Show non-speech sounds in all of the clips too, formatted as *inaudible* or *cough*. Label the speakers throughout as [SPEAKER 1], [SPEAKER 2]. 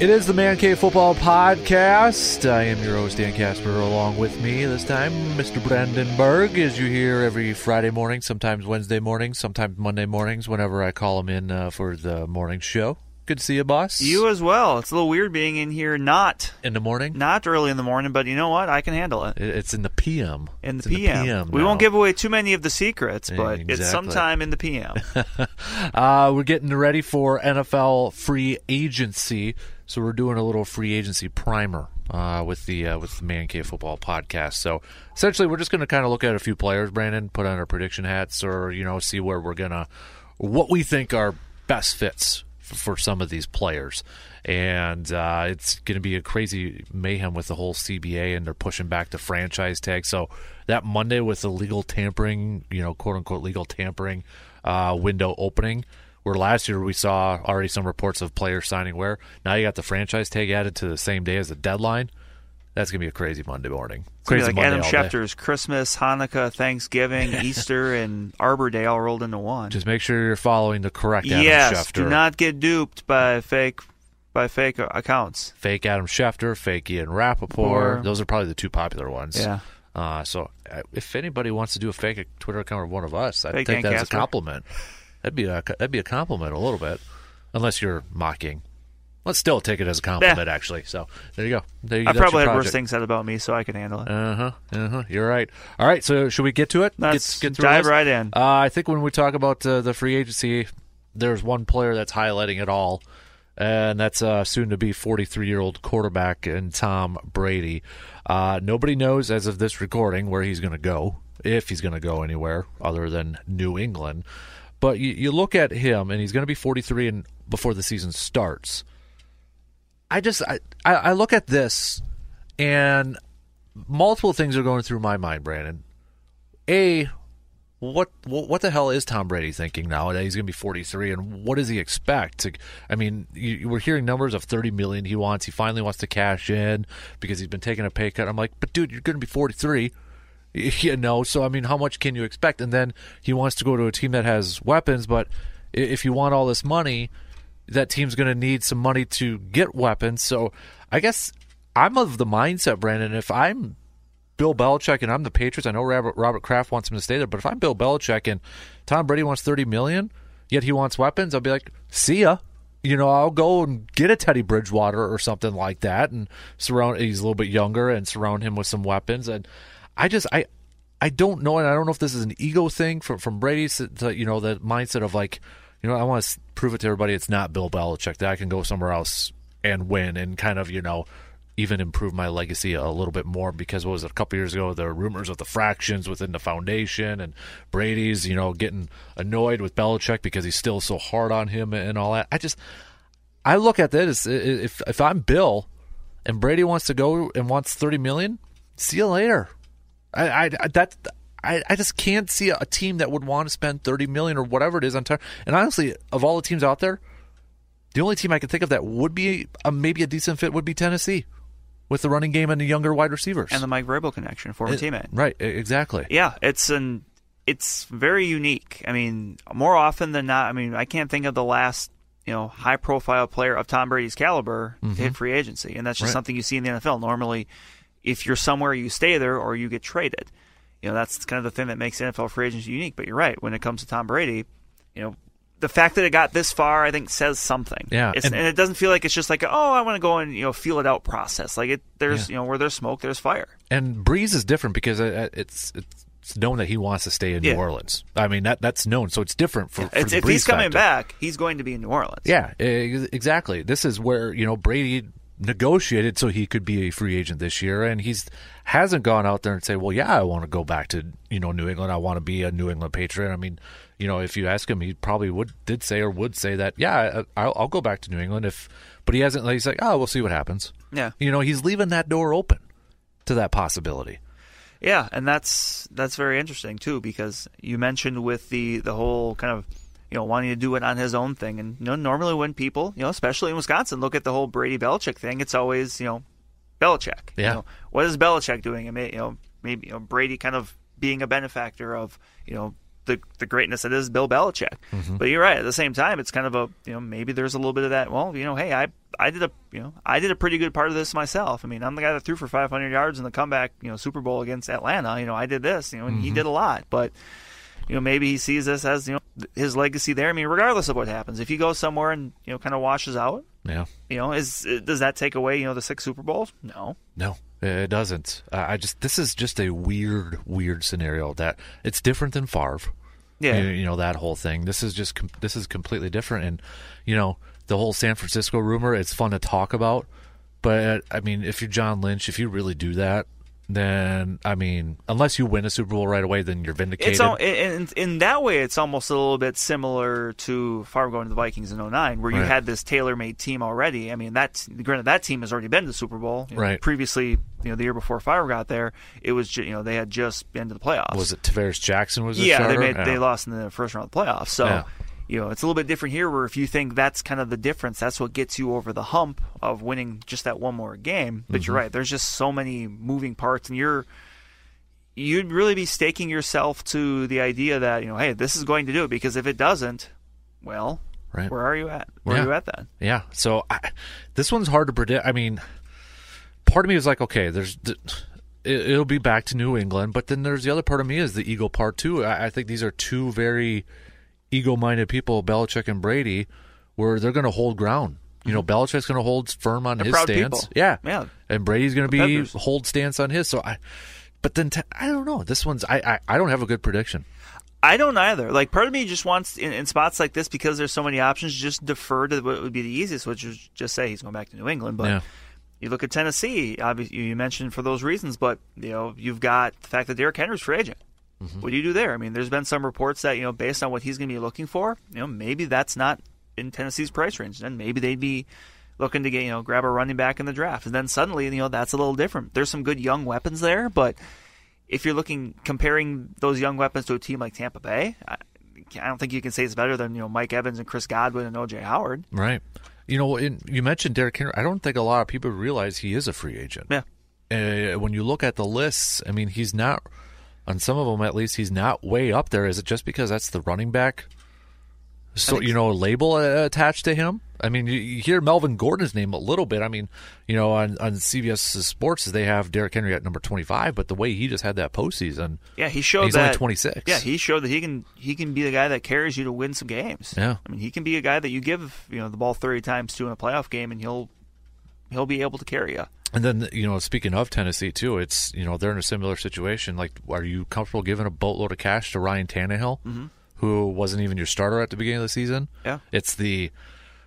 [SPEAKER 1] It is the Man Cave Football Podcast. I am your host, Dan Casper. Along with me this time, Mr. Brandon Berg, as you hear every Friday morning, sometimes Wednesday mornings, sometimes Monday mornings, whenever I call him in uh, for the morning show. Good to see you, boss.
[SPEAKER 2] You as well. It's a little weird being in here not
[SPEAKER 1] in the morning?
[SPEAKER 2] not early in the morning, but you know what? I can handle it.
[SPEAKER 1] It- It's in the PM.
[SPEAKER 2] In the
[SPEAKER 1] It's
[SPEAKER 2] PM. We
[SPEAKER 1] now.
[SPEAKER 2] won't give away too many of the secrets, but it's sometime in the PM. *laughs*
[SPEAKER 1] Uh, we're getting ready for NFL free agency, so we're doing a little free agency primer uh, with the uh, with the Man Cave Football Podcast. So essentially, we're just going to kind of look at a few players, Brandon, put on our prediction hats, or you know, see where we're gonna what we think are best fits for some of these players. And uh, it's going to be a crazy mayhem with the whole CBA, and they're pushing back the franchise tag. So that Monday with the legal tampering, you know, quote unquote legal tampering uh, window opening, where last year we saw already some reports of players signing where now you got the franchise tag added to the same day as the deadline. That's gonna be a crazy Monday morning. Crazy
[SPEAKER 2] like
[SPEAKER 1] Monday
[SPEAKER 2] Adam. Schefter's Christmas, Hanukkah, Thanksgiving, *laughs* Easter, and Arbor Day all rolled into one.
[SPEAKER 1] Just make sure you're following the correct Adam
[SPEAKER 2] yes,
[SPEAKER 1] Schefter.
[SPEAKER 2] do not get duped by fake by fake accounts.
[SPEAKER 1] fake Adam Schefter, fake Ian Rapoport.
[SPEAKER 2] Or-
[SPEAKER 1] Those are probably the two popular ones.
[SPEAKER 2] Yeah.
[SPEAKER 1] Uh, so uh, if anybody wants to do a fake Twitter account of one of us, I'd
[SPEAKER 2] Fake
[SPEAKER 1] take
[SPEAKER 2] Dan
[SPEAKER 1] that as a compliment. That'd be a that'd be a compliment a little bit, unless you're mocking. Let's still take it as a compliment, actually. So there you go. There you
[SPEAKER 2] I probably had worse things said about me, so I can handle it.
[SPEAKER 1] Uh huh. Uh huh. You're right. All right. So should we get to it?
[SPEAKER 2] Let's
[SPEAKER 1] get, get
[SPEAKER 2] dive
[SPEAKER 1] this?
[SPEAKER 2] right in.
[SPEAKER 1] Uh, I think when we talk about uh, the free agency, there's one player that's highlighting it all, and that's uh, soon to be 43 year old quarterback and Tom Brady. Uh, nobody knows as of this recording where he's going to go, if he's going to go anywhere other than New England. But you, you look at him, and he's going to be 43 and before the season starts. I just I, I look at this, and multiple things are going through my mind, Brandon. A, what what what the hell is Tom Brady thinking now that he's going to be 43 and what does he expect? To, I mean, you, you we're hearing numbers of 30 million he wants. He finally wants to cash in because he's been taking a pay cut. I'm like, "But dude, you're going to be 43." *laughs* You know, so I mean, how much can you expect? And then he wants to go to a team that has weapons, but if you want all this money, that team's going to need some money to get weapons. So I guess I'm of the mindset, Brandon, if I'm Bill Belichick and I'm the Patriots, I know Robert, Kraft wants him to stay there, but if I'm Bill Belichick and Tom Brady wants 30 million, yet he wants weapons, I'll be like, see ya. You know, I'll go and get a Teddy Bridgewater or something like that and surround he's a little bit younger and surround him with some weapons and I just I I don't know and I don't know if this is an ego thing from from Brady's to, you know the mindset of like you know I want to prove it to everybody it's not Bill Belichick that I can go somewhere else and win and kind of you know even improve my legacy a little bit more because what was it a couple years ago there were rumors of the fractions within the foundation and Brady's you know getting annoyed with Belichick because he's still so hard on him and all that. I just I look at this if if I'm Bill and Brady wants to go and wants 30 million see you later I, I that I, I just can't see a team that would want to spend thirty million or whatever it is on time. And honestly, of all the teams out there, the only team I can think of that would be a, maybe a decent fit would be Tennessee, with the running game and the younger wide receivers.
[SPEAKER 2] And the Mike Vrabel connection, former
[SPEAKER 1] It-
[SPEAKER 2] teammate.
[SPEAKER 1] right? Exactly.
[SPEAKER 2] Yeah, it's an it's very unique. I mean, more often than not, I mean, I can't think of the last you know high profile player of Tom Brady's caliber to hit free agency, and that's just
[SPEAKER 1] Mm-hmm. Right.
[SPEAKER 2] something you see in the NFL. Normally, if you're somewhere, you stay there or you get traded. You know, that's kind of the thing that makes NFL free agents unique. But you're right when it comes to Tom Brady, you know. The fact that it got this far, I think, says something.
[SPEAKER 1] Yeah, and-
[SPEAKER 2] and, it doesn't feel like it's just like, oh, I want to go and you know feel it out process. Like it, there's you know where there's smoke, there's fire.
[SPEAKER 1] And Brees is different because it, it's it's known that he wants to stay in
[SPEAKER 2] Yeah.
[SPEAKER 1] New Orleans. I mean that that's known, so it's different for, for
[SPEAKER 2] It's,
[SPEAKER 1] the
[SPEAKER 2] if
[SPEAKER 1] Brees
[SPEAKER 2] he's coming
[SPEAKER 1] factor.
[SPEAKER 2] back, he's going to be in New Orleans.
[SPEAKER 1] Yeah, exactly. This is where you know Brady negotiated so he could be a free agent this year, and he's hasn't gone out there and say, "Well, yeah, I want to go back to you know New England. I want to be a New England Patriot." I mean, you know, if you ask him, he probably would did say or would say that, "Yeah, I'll, I'll go back to New England." If, but he hasn't. He's like, "Oh, we'll see what happens."
[SPEAKER 2] Yeah.
[SPEAKER 1] You know, he's leaving that door open to that possibility.
[SPEAKER 2] Yeah, and that's that's very interesting too because you mentioned with the the whole kind of you know wanting to do it on his own thing, and you know normally when people you know especially in Wisconsin look at the whole Brady Belichick thing, it's always you know Belichick.
[SPEAKER 1] Yeah.
[SPEAKER 2] You know, what is Belichick doing? I mean, you know maybe you know Brady kind of being a benefactor of you know the the greatness that is Bill Belichick.
[SPEAKER 1] Mm-hmm.
[SPEAKER 2] But you're right. At the same time, it's kind of a you know maybe there's a little bit of that. Well, you know, hey, I I did a you know I did a pretty good part of this myself. I mean, I'm the guy that threw for 500 yards in the comeback you know Super Bowl against Atlanta. You know, I did this. You know, and
[SPEAKER 1] Mm-hmm.
[SPEAKER 2] he did a lot, but. You know, maybe he sees this as you know his legacy there. I mean, regardless of what happens, if he goes somewhere and you know kind of washes out,
[SPEAKER 1] Yeah.
[SPEAKER 2] you know, is does that take away you know the six Super Bowls? No.
[SPEAKER 1] No, it doesn't. I just this is just a weird, weird scenario that it's different than Favre.
[SPEAKER 2] Yeah.
[SPEAKER 1] you, you know that whole thing. This is just com- this is completely different, and you know the whole San Francisco rumor. It's fun to talk about, but I mean, if you're John Lynch, if you really do that, then I mean, unless you win a Super Bowl right away, then you're vindicated.
[SPEAKER 2] It's all, in, in that way, it's almost a little bit similar to Favre going to the Vikings in 09, where you
[SPEAKER 1] Right.
[SPEAKER 2] had this tailor-made team already. I mean, that granted, that team has already been to the Super Bowl. You know,
[SPEAKER 1] Right.
[SPEAKER 2] Previously, you know, the year before Favre got there, it was you know they had just been to the playoffs.
[SPEAKER 1] was it Tarvaris Jackson was
[SPEAKER 2] yeah,
[SPEAKER 1] starter?
[SPEAKER 2] they made
[SPEAKER 1] Yeah.
[SPEAKER 2] they lost in the first round of the playoffs. So.
[SPEAKER 1] Yeah.
[SPEAKER 2] You know, it's a little bit different here where if you think that's kind of the difference, that's what gets you over the hump of winning just that one more game. But
[SPEAKER 1] Mm-hmm.
[SPEAKER 2] you're right, there's just so many moving parts and you're you'd really be staking yourself to the idea that you know, hey, this is going to do it because if it doesn't, well,
[SPEAKER 1] Right.
[SPEAKER 2] where are you at? Where
[SPEAKER 1] Yeah.
[SPEAKER 2] are you at then?
[SPEAKER 1] Yeah. So I, this one's hard to predict. I mean, part of me is like, okay, there's it, it'll be back to New England, but then there's the other part of me is the ego part too. I, I think these are two very ego-minded people, Belichick and Brady, where they're going to hold ground. You know, mm-hmm. Belichick's going to hold firm on
[SPEAKER 2] They're
[SPEAKER 1] his stance.
[SPEAKER 2] people.
[SPEAKER 1] Yeah.
[SPEAKER 2] Yeah.
[SPEAKER 1] And Brady's going to be
[SPEAKER 2] Peppers.
[SPEAKER 1] hold stance on his. So I, but then t- I don't know. This one's I, I I don't have a good prediction.
[SPEAKER 2] I don't either. Like part of me just wants in, in spots like this because there's so many options, just defer to what would be the easiest, which is just say he's going back to New England. But
[SPEAKER 1] Yeah.
[SPEAKER 2] you look at Tennessee, obviously you mentioned for those reasons, but you know you've got the fact that Derrick Henry's free agent.
[SPEAKER 1] Mm-hmm.
[SPEAKER 2] What do you do there? I mean, there's been some reports that you know based on what he's going to be looking for, you know maybe that's not in Tennessee's price range. And then maybe they'd be looking to get you know grab a running back in the draft, and then suddenly you know that's a little different. There's some good young weapons there, but if you're looking comparing those young weapons to a team like Tampa Bay, I, I don't think you can say it's better than you know Mike Evans and Chris Godwin and OJ Howard.
[SPEAKER 1] Right. You know, in, you mentioned Derrick Henry. I don't think a lot of people realize he is a free agent.
[SPEAKER 2] Yeah.
[SPEAKER 1] uh, when you look at the lists, I mean, he's not on some of them at least. He's not way up there. Is it just because that's the running back? So you know, label uh, attached to him. I mean, you, you hear Melvin Gordon's name a little bit. I mean, you know, on on CBS Sports they have Derrick Henry at number twenty five, but the way he just had that postseason,
[SPEAKER 2] Yeah, he showed
[SPEAKER 1] he's
[SPEAKER 2] that
[SPEAKER 1] only twenty six.
[SPEAKER 2] Yeah, he showed that he can he can be the guy that carries you to win some games.
[SPEAKER 1] Yeah.
[SPEAKER 2] I mean he can be a guy that you give you know the ball thirty times to in a playoff game, and he'll he'll be able to carry you.
[SPEAKER 1] And then you know, speaking of Tennessee too, it's you know they're in a similar situation. Like, are you comfortable giving a boatload of cash to Ryan Tannehill, who wasn't even your starter at the beginning of the season?
[SPEAKER 2] Mm-hmm. Yeah.
[SPEAKER 1] it's the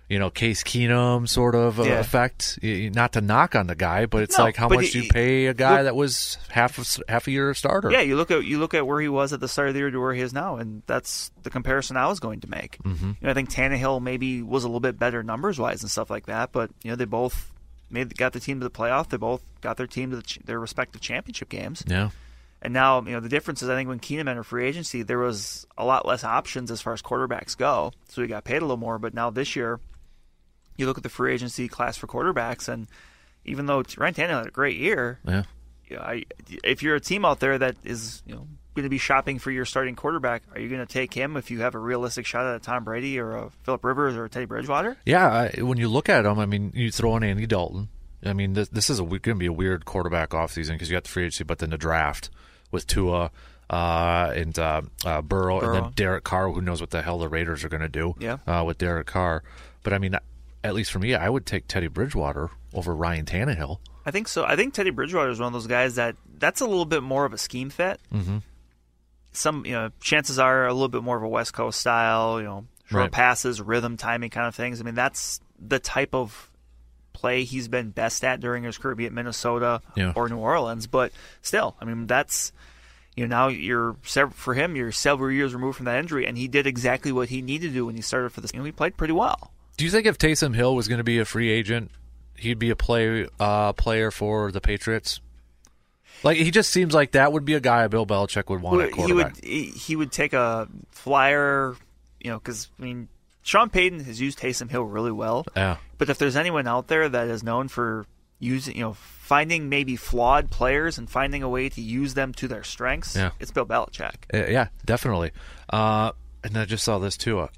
[SPEAKER 1] you know Case Keenum sort of uh,
[SPEAKER 2] Yeah.
[SPEAKER 1] effect. Not to knock on the guy, but it's
[SPEAKER 2] No,
[SPEAKER 1] like how much
[SPEAKER 2] he-
[SPEAKER 1] do you pay a guy
[SPEAKER 2] look-
[SPEAKER 1] that was half a, half a year starter?
[SPEAKER 2] Yeah, you look at you look at where he was at the start of the year to where he is now, and that's the comparison I was going to make. Mm-hmm. You know, I think Tannehill maybe was a little bit better numbers wise and stuff like that, but you know they both made got the team to the playoff. They both got their team to the, ch- their respective championship games.
[SPEAKER 1] yeah,
[SPEAKER 2] And now, you know, the difference is I think when Keenum entered free agency, there was a lot less options as far as quarterbacks go. So he got paid a little more. But now this year, you look at the free agency class for quarterbacks, and even though Ryan Tannehill had a great year,
[SPEAKER 1] yeah.
[SPEAKER 2] I, if you're a team out there that is, you know, going to be shopping for your starting quarterback, are you going to take him if you have a realistic shot at a Tom Brady or a Philip Rivers or a Teddy Bridgewater?
[SPEAKER 1] Yeah, I, when you look at him, I mean, you throw in Andy Dalton. I mean, this, this is going to be a weird quarterback offseason because you got the free agency, but then the draft with Tua uh, and uh, uh, Burrow, and then Derek Carr, who knows what the hell the Raiders are going to do
[SPEAKER 2] Yeah.
[SPEAKER 1] uh, with Derek Carr. But I mean, at least for me, I would take Teddy Bridgewater over Ryan Tannehill.
[SPEAKER 2] I think so. I think Teddy Bridgewater is one of those guys that that's a little bit more of a scheme fit. Mm-hmm. Some, you know, chances are a little bit more of a West Coast style, you know, short
[SPEAKER 1] Right.
[SPEAKER 2] passes, rhythm, timing kind of things. I mean, that's the type of play he's been best at during his career, be it Minnesota
[SPEAKER 1] Yeah.
[SPEAKER 2] or New Orleans. But still, I mean, that's you know now you're for him you're several years removed from that injury, and he did exactly what he needed to do when he started for this. You know, he played pretty well.
[SPEAKER 1] Do you think if Taysom Hill was going to be a free agent, he'd be a play uh, player for the Patriots? Like he just seems like that would be a guy Bill Belichick would want at
[SPEAKER 2] he would he, he would take a flyer, you know, because I mean, Sean Payton has used Taysom Hill really well.
[SPEAKER 1] yeah,
[SPEAKER 2] But if there's anyone out there that is known for using, you know, finding maybe flawed players and finding a way to use them to their strengths,
[SPEAKER 1] Yeah.
[SPEAKER 2] it's Bill Belichick.
[SPEAKER 1] Uh, yeah, definitely. Uh, and I just saw this too. Uh,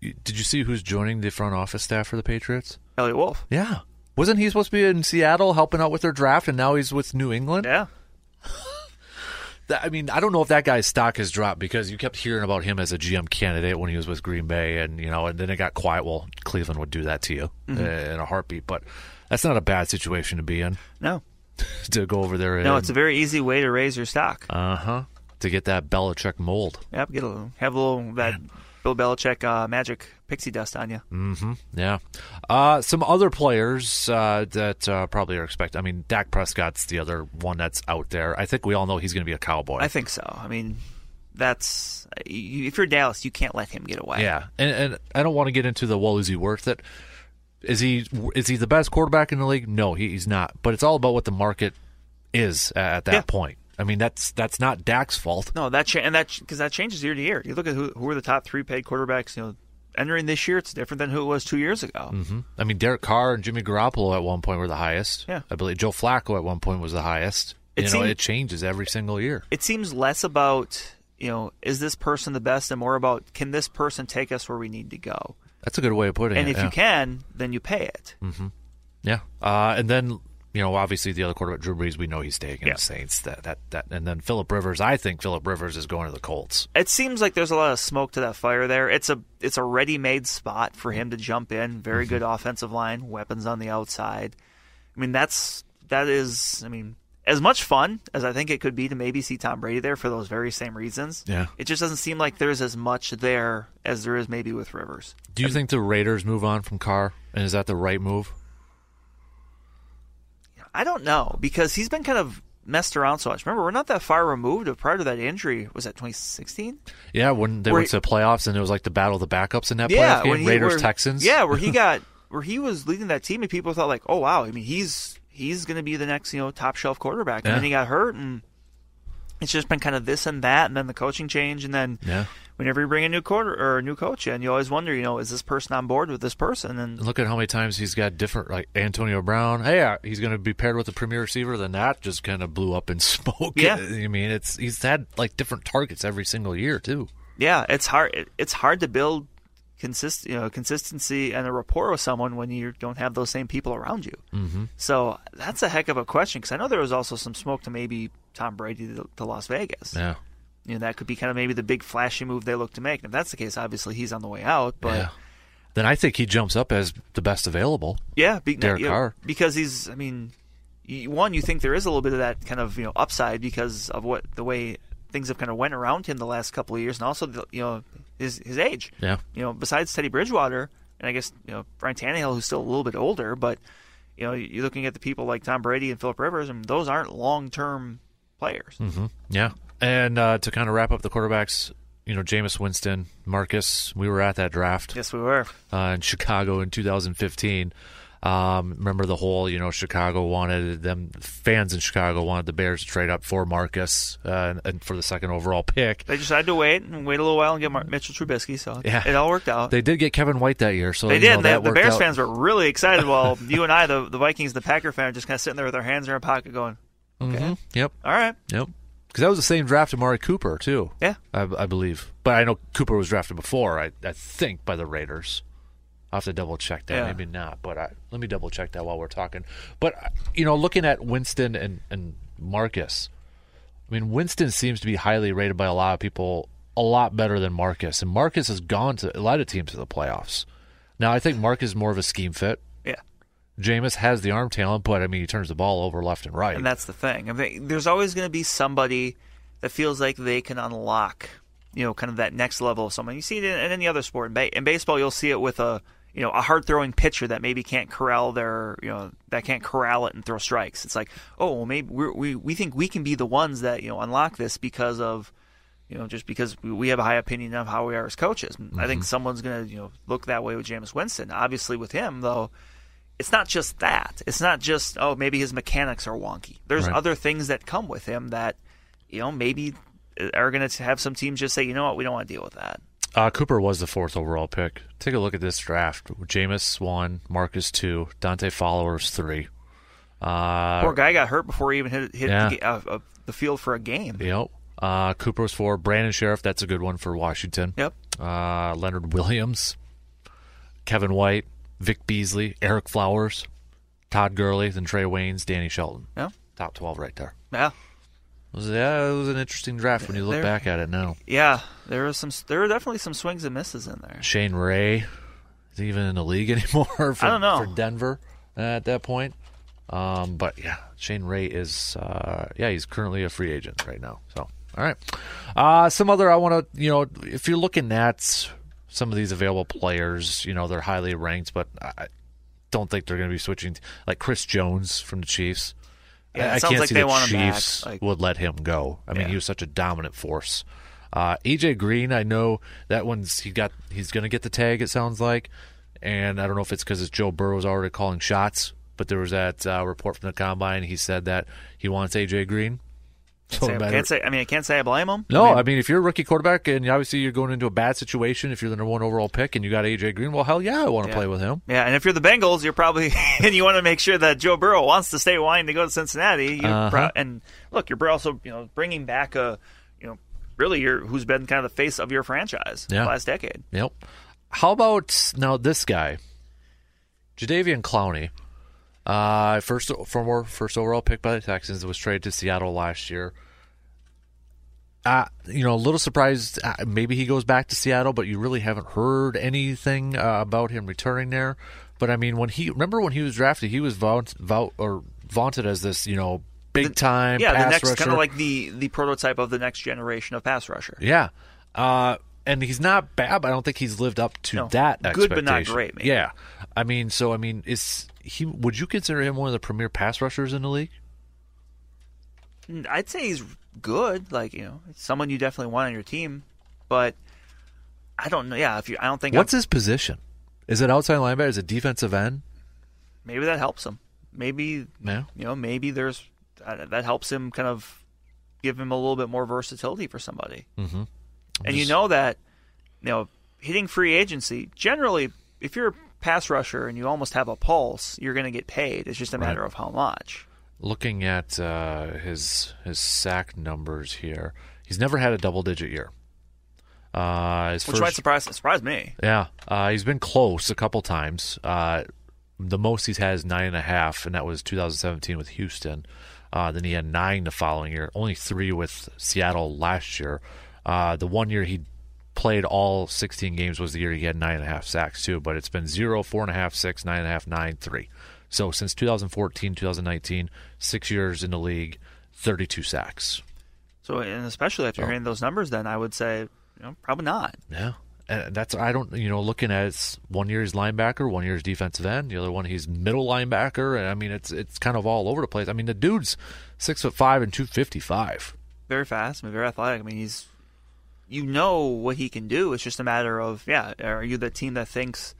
[SPEAKER 1] did you see who's joining the front office staff for the Patriots?
[SPEAKER 2] Eliot Wolf.
[SPEAKER 1] Yeah. Wasn't he supposed to be in Seattle helping out with their draft, and now he's with New England?
[SPEAKER 2] Yeah. *laughs*
[SPEAKER 1] That- I mean, I don't know if that guy's stock has dropped because you kept hearing about him as a GM candidate when he was with Green Bay, and you know, and then it got quiet. Well, Cleveland would do that to you uh, in a heartbeat, but that's not a bad situation to be in *laughs*
[SPEAKER 2] No. *laughs*
[SPEAKER 1] to go over there.
[SPEAKER 2] No, it's a very easy way to raise your stock.
[SPEAKER 1] uh huh to get that Belichick mold.
[SPEAKER 2] Yep, get a little, have a little that Bill Belichick uh, magic pixie dust on you.
[SPEAKER 1] Mm-hmm. Yeah. Uh, some other players uh, that uh, probably are expected. I mean, Dak Prescott's the other one that's out there. I think we all know he's going to be a Cowboy.
[SPEAKER 2] I think so. I mean, that's if you're Dallas, you can't let him get away.
[SPEAKER 1] Yeah, and and I don't want to get into the well, is he worth it? Is he is he the best quarterback in the league? No, he, he's not. But it's all about what the market is at that
[SPEAKER 2] Yeah.
[SPEAKER 1] point. I mean, that's that's not Dak's fault.
[SPEAKER 2] No, that cha- and that because that changes year to year. You look at who who are the top three paid quarterbacks. You know, entering this year, it's different than who it was two years ago.
[SPEAKER 1] hmm I mean, Derek Carr and Jimmy Garoppolo at one point were the highest.
[SPEAKER 2] Yeah.
[SPEAKER 1] I believe Joe Flacco at one point was the highest.
[SPEAKER 2] It
[SPEAKER 1] you know, it changes every single year.
[SPEAKER 2] It seems less about you know is this person the best and more about can this person take us where we need to go.
[SPEAKER 1] That's a good way of putting
[SPEAKER 2] And
[SPEAKER 1] it.
[SPEAKER 2] And if
[SPEAKER 1] yeah.
[SPEAKER 2] you can, then you pay it.
[SPEAKER 1] Yeah, uh, and then you know, obviously the other quarterback, Drew Brees, we know he's taking
[SPEAKER 2] Yeah.
[SPEAKER 1] the Saints. That that that, and then Philip Rivers. I think Philip Rivers is going to the Colts.
[SPEAKER 2] It seems like there's a lot of smoke to that fire there. It's a it's a ready-made spot for him to jump in. Very
[SPEAKER 1] Mm-hmm.
[SPEAKER 2] good offensive line, weapons on the outside. I mean, that's that is. I mean, as much fun as I think it could be to maybe see Tom Brady there for those very same reasons.
[SPEAKER 1] Yeah.
[SPEAKER 2] It just doesn't seem like there's as much there as there is maybe with Rivers.
[SPEAKER 1] Do you think the Raiders move on from Carr, and is that the right move?
[SPEAKER 2] I don't know because he's been kind of messed around so much. Remember, we're not that far removed of prior to that injury. Was that 2016?
[SPEAKER 1] Yeah, when they
[SPEAKER 2] Where
[SPEAKER 1] went to the playoffs and it was like the battle of the backups in that
[SPEAKER 2] yeah,
[SPEAKER 1] playoff game,
[SPEAKER 2] he,
[SPEAKER 1] Raiders
[SPEAKER 2] where-
[SPEAKER 1] Texans.
[SPEAKER 2] Yeah, where he *laughs* got where he was leading that team, and people thought like, oh wow, I mean he's he's going to be the next you know top shelf quarterback, and
[SPEAKER 1] Yeah.
[SPEAKER 2] then he got hurt, and it's just been kind of this and that, and then the coaching change, and then
[SPEAKER 1] yeah.
[SPEAKER 2] whenever you bring a new quarter or a new coach in, you always wonder, you know, is this person on board with this person? And
[SPEAKER 1] Look at how many times he's got different, like Antonio Brown. Hey, uh, he's going to be paired with a premier receiver. Then that just kind of blew up in *laughs* smoke.
[SPEAKER 2] Yeah.
[SPEAKER 1] I mean, it's he's had like different targets every single year too.
[SPEAKER 2] yeah, it's hard. It's hard to build consist you know consistency and a rapport with someone when you don't have those same people around you. Mm-hmm. So that's a heck of a question because I know there was also some smoke to maybe Tom Brady to, to Las Vegas.
[SPEAKER 1] Yeah,
[SPEAKER 2] you know that could be kind of maybe the big flashy move they look to make. And if that's the case, obviously he's on the way out. But
[SPEAKER 1] yeah. Then I think he jumps up as the best available.
[SPEAKER 2] yeah, be,
[SPEAKER 1] Derek
[SPEAKER 2] you know,
[SPEAKER 1] Carr.
[SPEAKER 2] because he's. I mean, one you think there is a little bit of that kind of you know upside because of what the way things have kind of went around him the last couple of years, and also the, you know his his age.
[SPEAKER 1] Yeah,
[SPEAKER 2] You know, besides Teddy Bridgewater, and I guess you know Brian Tannehill, who's still a little bit older, but you know you're looking at the people like Tom Brady and Philip Rivers, and those aren't long term players.
[SPEAKER 1] hmm yeah. And uh, to kind of wrap up the quarterbacks, you know, Jameis Winston, Marcus. We were at that draft.
[SPEAKER 2] Yes, we were.
[SPEAKER 1] uh, in Chicago in 2015. Um, remember the whole, you know, Chicago wanted them fans in Chicago wanted the Bears to trade up for Marcus uh, and, and for the second overall pick.
[SPEAKER 2] They decided to wait and wait a little while and get Mar- Mitchell Trubisky, so
[SPEAKER 1] Yeah.
[SPEAKER 2] it all worked out.
[SPEAKER 1] They did get Kevin White that year, so
[SPEAKER 2] They
[SPEAKER 1] you
[SPEAKER 2] did.
[SPEAKER 1] know,
[SPEAKER 2] and
[SPEAKER 1] that
[SPEAKER 2] the, the Bears
[SPEAKER 1] out.
[SPEAKER 2] fans were really excited while *laughs* you and I, the, the Vikings, the Packer fan, are just kind of sitting there with our hands in our pocket going, okay,
[SPEAKER 1] Mhm. Yep,
[SPEAKER 2] all right.
[SPEAKER 1] yep. Because that was the same draft of Maury Cooper too.
[SPEAKER 2] Yeah.
[SPEAKER 1] I, I believe, but I know Cooper was drafted before. I, I think by the Raiders. I'll have to double check that.
[SPEAKER 2] Yeah.
[SPEAKER 1] Maybe not, but I, let me double check that while we're talking. But uh, you know, looking at Winston and and Marcus, I mean, Winston seems to be highly rated by a lot of people, a lot better than Marcus. And Marcus has gone to a lot of teams to the playoffs. Now, I think Marcus is more of a scheme fit. Jameis has the arm talent, but I mean, he turns the ball over left and right.
[SPEAKER 2] And that's the thing. I mean, there's always going to be somebody that feels like they can unlock, you know, kind of that next level of someone. You see it in, in any other sport. In, ba- in baseball, you'll see it with a, you know, a hard throwing pitcher that maybe can't corral their, you know, that can't corral it and throw strikes. It's like, oh, well, maybe we're, we we think we can be the ones that you know unlock this because of, you know, just because we- we have a high opinion of how we are as coaches. I think mm-hmm. someone's going to you know look that way with Jameis Winston. Obviously, with him though it's not just that. It's not just oh maybe his mechanics are wonky. There's
[SPEAKER 1] Right.
[SPEAKER 2] other things that come with him that you know maybe are going to have some teams just say you know what we don't want to deal with that.
[SPEAKER 1] Uh, Cooper was the fourth overall pick. Take a look at this draft. Jameis one, Marcus two, Dante Fowler's three. Uh,
[SPEAKER 2] Poor guy got hurt before he even hit, hit
[SPEAKER 1] Yeah.
[SPEAKER 2] the, uh, uh, the field for a game.
[SPEAKER 1] Yep. Uh, Cooper's for Brandon Scherff. That's a good one for Washington.
[SPEAKER 2] Yep.
[SPEAKER 1] Uh, Leonard Williams, Kevin White, Vic Beasley, Ereck Flowers, Todd Gurley, then Trae Waynes, Danny Shelton.
[SPEAKER 2] Yeah.
[SPEAKER 1] Top 12 right there.
[SPEAKER 2] Yeah.
[SPEAKER 1] It was, yeah, it was an interesting draft when you look
[SPEAKER 2] There-
[SPEAKER 1] back at it now.
[SPEAKER 2] Yeah. There was some. There were definitely some swings and misses in there.
[SPEAKER 1] Shane Ray is he even in the league *laughs* anymore for,
[SPEAKER 2] I don't know.
[SPEAKER 1] for Denver at that point. Um, but yeah, Shane Ray is uh, yeah he's currently a free agent right now. So all right, uh, some other I want to you know if you're looking at some of these available players, you know they're highly ranked, but I don't think they're going to be switching like Chris Jones from the Chiefs.
[SPEAKER 2] Yeah,
[SPEAKER 1] I,
[SPEAKER 2] it
[SPEAKER 1] I
[SPEAKER 2] sounds
[SPEAKER 1] can't
[SPEAKER 2] like
[SPEAKER 1] see
[SPEAKER 2] they
[SPEAKER 1] the
[SPEAKER 2] want him back,
[SPEAKER 1] Chiefs
[SPEAKER 2] like-
[SPEAKER 1] would let him go. I mean,
[SPEAKER 2] Yeah.
[SPEAKER 1] he was such a dominant force. Uh, AJ Green, I know that one's he got he's going to get the tag. It sounds like, and I don't know if it's because it's Joe Burrow's already calling shots, but there was that uh, report from the combine. He said that he wants AJ Green. So matter-
[SPEAKER 2] can't say. I mean, I can't say I blame him.
[SPEAKER 1] no,
[SPEAKER 2] I mean,
[SPEAKER 1] I mean if you're a rookie quarterback and obviously you're going into a bad situation, if you're the number one overall pick and you got AJ Green, well hell yeah, I want to
[SPEAKER 2] Yeah.
[SPEAKER 1] play with him.
[SPEAKER 2] yeah, and if you're the Bengals, you're probably *laughs* and you want to make sure that Joe Burrow wants to stay wanting to go to Cincinnati. You
[SPEAKER 1] Uh-huh.
[SPEAKER 2] pro- and look, you're also you know bringing back a you know really your who's been kind of the face of your franchise
[SPEAKER 1] Yeah.
[SPEAKER 2] the last decade.
[SPEAKER 1] Yep. How about now this guy, Jadeveon Clowney, uh, first former first overall pick by the Texans, was traded to Seattle last year. Uh, you know, a little surprised. Uh, maybe he goes back to Seattle, but you really haven't heard anything uh, about him returning there. But I mean, when he remember when he was drafted, he was vaunt, vaunt, or vaunted as this, you know, big time
[SPEAKER 2] Yeah,
[SPEAKER 1] pass
[SPEAKER 2] the next kind of like the the prototype of the next generation of pass rusher.
[SPEAKER 1] Yeah. Uh, and he's not bad, but I don't think he's lived up to
[SPEAKER 2] No.
[SPEAKER 1] that
[SPEAKER 2] Good, but not great, maybe.
[SPEAKER 1] Yeah. I mean, so I mean, is he? Would you consider him one of the premier pass rushers in the league?
[SPEAKER 2] I'd say he's good. Like you know, someone you definitely want on your team, but I don't know. Yeah, if you, I don't think
[SPEAKER 1] What's
[SPEAKER 2] I'm-
[SPEAKER 1] his position? Is it outside linebacker? Is it defensive end?
[SPEAKER 2] maybe that helps him. Maybe
[SPEAKER 1] Yeah.
[SPEAKER 2] you know, maybe there's uh, that helps him kind of give him a little bit more versatility for somebody.
[SPEAKER 1] Mm-hmm.
[SPEAKER 2] And you know that you know hitting free agency generally, if you're a pass rusher and you almost have a pulse, you're going to get paid. It's just a matter
[SPEAKER 1] Right.
[SPEAKER 2] of how much.
[SPEAKER 1] Looking at uh, his his sack numbers here, he's never had a double digit year. Uh,
[SPEAKER 2] Which
[SPEAKER 1] first,
[SPEAKER 2] might surprise surprise me.
[SPEAKER 1] Yeah, uh, he's been close a couple times. Uh, the most he's had is nine and a half, and that was 2017 with Houston. Uh, then he had nine the following year, only three with Seattle last year. Uh, the one year he played all 16 games was the year he had nine and a half sacks too. But it's been zero, four and a half, six, nine and a half, nine, three. So since 2014, 2019, six years in the league, 32 sacks.
[SPEAKER 2] So, and especially after
[SPEAKER 1] Oh.
[SPEAKER 2] hearing those numbers, then I would say, you know, probably not.
[SPEAKER 1] Yeah. And that's I don't you know looking at it's one year he's linebacker, one year he's defensive end, the other one he's middle linebacker, and I mean it's it's kind of all over the place. I mean the dude's six foot five and two fifty five.
[SPEAKER 2] Very fast, I mean, very athletic. I mean, he's, you know what he can do. It's just a matter of, yeah, are you the team that thinks,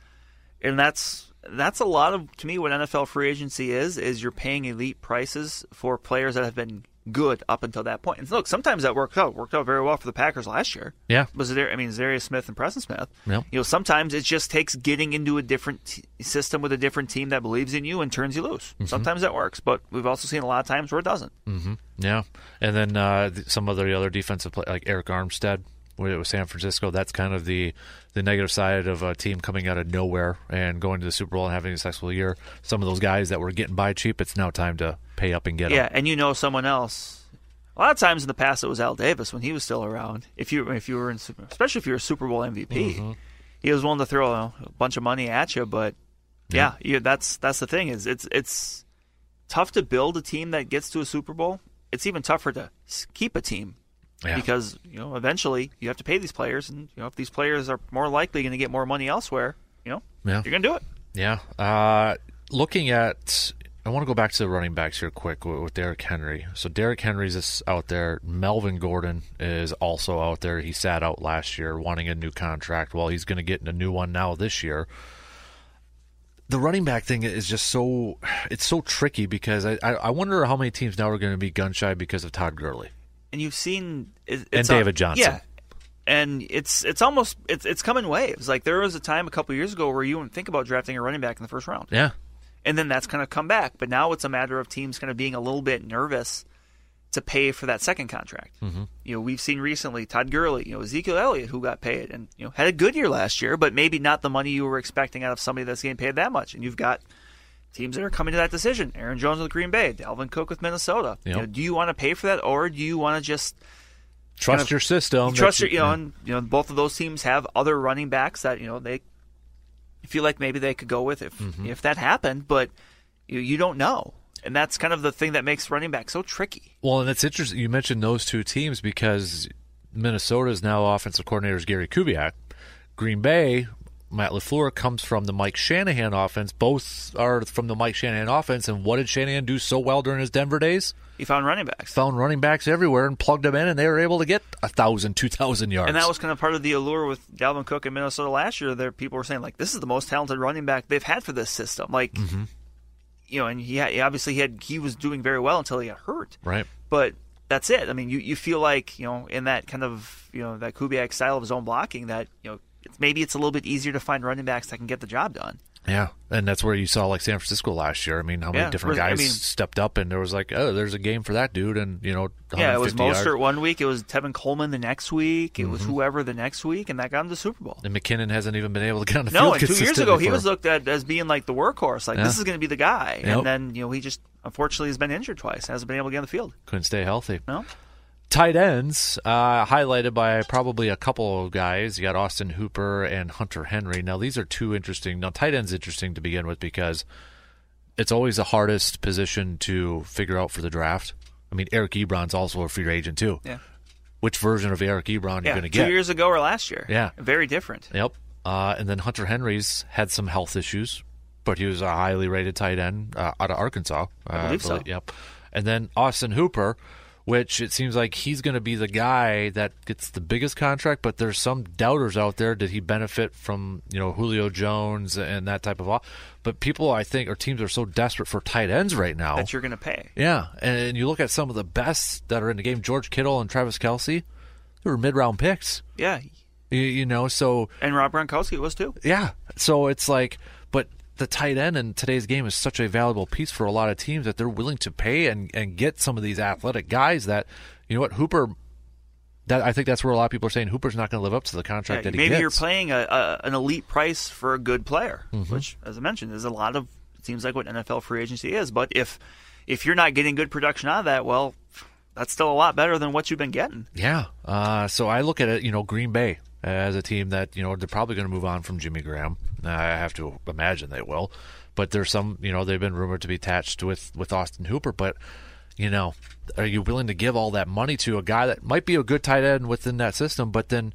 [SPEAKER 2] and that's that's a lot of to me what NFL free agency is. Is you're paying elite prices for players that have been good up until that point. And look, sometimes that worked out. Worked out very well for the Packers last year.
[SPEAKER 1] Yeah.
[SPEAKER 2] was there? I mean, Za'Darius Smith and Preston Smith.
[SPEAKER 1] Yep.
[SPEAKER 2] You know, sometimes it just takes getting into a different t- system with a different team that believes in you and turns you loose. Sometimes that works, but we've also seen a lot of times where it doesn't.
[SPEAKER 1] Mm-hmm. Yeah, and then uh, some of the other defensive play, like Arik Armstead with it with San Francisco. That's kind of the the negative side of a team coming out of nowhere and going to the Super Bowl and having a successful year. Some of those guys that were getting by cheap, it's now time to pay up and get it.
[SPEAKER 2] Yeah,
[SPEAKER 1] them.
[SPEAKER 2] and you know someone else. A lot of times in the past, it was Al Davis when he was still around. If you if you were in, especially if you're a Super Bowl MVP,
[SPEAKER 1] Mm-hmm.
[SPEAKER 2] he was willing to throw a bunch of money at you. But yeah, you, that's that's the thing is it's it's tough to build a team that gets to a Super Bowl. It's even tougher to keep a team
[SPEAKER 1] Yeah.
[SPEAKER 2] because you know eventually you have to pay these players, and you know if these players are more likely going to get more money elsewhere, you know
[SPEAKER 1] Yeah.
[SPEAKER 2] you're going to do it.
[SPEAKER 1] Yeah. Uh, looking at, I want to go back to the running backs here quick with, with Derrick Henry. So Derrick Henry's is out there. Melvin Gordon is also out there. He sat out last year wanting a new contract. Well, he's going to get a new one now this year. The running back thing is just so it's so tricky because I I, I wonder how many teams now are going to be gun shy because of Todd Gurley.
[SPEAKER 2] And you've seen it,
[SPEAKER 1] And David Johnson.
[SPEAKER 2] Yeah, and it's it's almost it's it's come in waves. Like there was a time a couple years ago where you wouldn't think about drafting a running back in the first round,
[SPEAKER 1] Yeah.
[SPEAKER 2] and then that's kind of come back. But now it's a matter of teams kind of being a little bit nervous to pay for that second contract. Mm-hmm. You know, we've seen recently Todd Gurley, you know, Ezekiel Elliott, who got paid and you know had a good year last year, but maybe not the money you were expecting out of somebody that's getting paid that much. And you've got teams that are coming to that decision. Aaron Jones with Green Bay, Dalvin Cook with Minnesota.
[SPEAKER 1] Yep.
[SPEAKER 2] You know, do you want to pay for that, or do you want to just
[SPEAKER 1] Trust
[SPEAKER 2] kind of-
[SPEAKER 1] your system.
[SPEAKER 2] trust your, you know, and you know, both of those teams have other running backs that you know they feel like maybe they could go with if
[SPEAKER 1] Mm-hmm.
[SPEAKER 2] if that happened, but you you don't know, and that's kind of the thing that makes running back so tricky.
[SPEAKER 1] Well, and it's interesting you mentioned those two teams because Minnesota's now offensive coordinator is Gary Kubiak. Green Bay, Matt LaFleur comes from the Mike Shanahan offense. Both are from the Mike Shanahan offense. And what did Shanahan do so well during his Denver days?
[SPEAKER 2] He found running backs.
[SPEAKER 1] Found running backs everywhere and plugged them in, and they were able to get a thousand, two thousand yards.
[SPEAKER 2] And that was kind of part of the allure with Dalvin Cook in Minnesota last year. There, people were saying like, "This is the most talented running back they've had for this system." Like,
[SPEAKER 1] Mm-hmm.
[SPEAKER 2] you know, and he had, obviously he had he was doing very well until he got hurt.
[SPEAKER 1] right.
[SPEAKER 2] But that's it. I mean, you, you feel like you know in that kind of you know that Kubiak style of zone blocking that you know it's, maybe it's a little bit easier to find running backs that can get the job done.
[SPEAKER 1] Yeah, and that's where you saw like San Francisco last year. I mean, how many
[SPEAKER 2] Yeah,
[SPEAKER 1] different
[SPEAKER 2] I
[SPEAKER 1] guys
[SPEAKER 2] mean-
[SPEAKER 1] stepped up, and there was like, oh, there's a game for that dude, and you know,
[SPEAKER 2] Yeah, it was
[SPEAKER 1] 150 yards.
[SPEAKER 2] Mostert one week, it was Tevin Coleman the next week, it
[SPEAKER 1] Mm-hmm.
[SPEAKER 2] was whoever the next week, and that got him the Super Bowl.
[SPEAKER 1] And McKinnon hasn't even been able to get on the
[SPEAKER 2] No,
[SPEAKER 1] field
[SPEAKER 2] and *laughs* two years ago he was looked at as being like the workhorse, like
[SPEAKER 1] Yeah.
[SPEAKER 2] this is going to be the guy,
[SPEAKER 1] Yep.
[SPEAKER 2] and then you know he just unfortunately has been injured twice, hasn't been able to get on the field.
[SPEAKER 1] couldn't stay healthy.
[SPEAKER 2] No,
[SPEAKER 1] Tight ends, uh, highlighted by probably a couple of guys. You got Austin Hooper and Hunter Henry. Now, these are two interesting. Now, tight end's interesting to begin with because it's always the hardest position to figure out for the draft. I mean, Eric Ebron's also a free agent, too.
[SPEAKER 2] yeah,
[SPEAKER 1] Which version of Eric Ebron are you
[SPEAKER 2] yeah,
[SPEAKER 1] going to get?
[SPEAKER 2] two years ago or last year,
[SPEAKER 1] Yeah.
[SPEAKER 2] very different.
[SPEAKER 1] Yep. Uh, and then Hunter Henry's had some health issues, but he was a highly rated tight end uh, out of Arkansas.
[SPEAKER 2] I believe so.
[SPEAKER 1] Yep. And then Austin Hooper, which it seems like he's going to be the guy that gets the biggest contract, but there's some doubters out there. Did he benefit from you know Julio Jones and that type of? off- But people, I think, or teams are so desperate for tight ends right now.
[SPEAKER 2] That you're going to pay.
[SPEAKER 1] Yeah, and you look at some of the best that are in the game. George Kittle and Travis Kelce, they were mid-round picks.
[SPEAKER 2] Yeah,
[SPEAKER 1] You, you know, so
[SPEAKER 2] and Rob Gronkowski was too.
[SPEAKER 1] yeah. So it's like, but the tight end in today's game is such a valuable piece for a lot of teams that they're willing to pay and, and get some of these athletic guys that, you know what, Hooper. That I think that's where a lot of people are saying Hooper's not going to live up to the contract
[SPEAKER 2] Yeah,
[SPEAKER 1] that he
[SPEAKER 2] maybe
[SPEAKER 1] gets.
[SPEAKER 2] you're playing a, a an elite price for a good player,
[SPEAKER 1] Mm-hmm.
[SPEAKER 2] which, as I mentioned, is a lot of. It seems like what NFL free agency is. But if if you're not getting good production out of that, well, that's still a lot better than what you've been getting.
[SPEAKER 1] Yeah. Uh, so I look at it, you know, Green Bay as a team that, you know, they're probably going to move on from Jimmy Graham. I have to imagine they will. But there's some, you know, they've been rumored to be attached with, with Austin Hooper. But, you know, are you willing to give all that money to a guy that might be a good tight end within that system, but then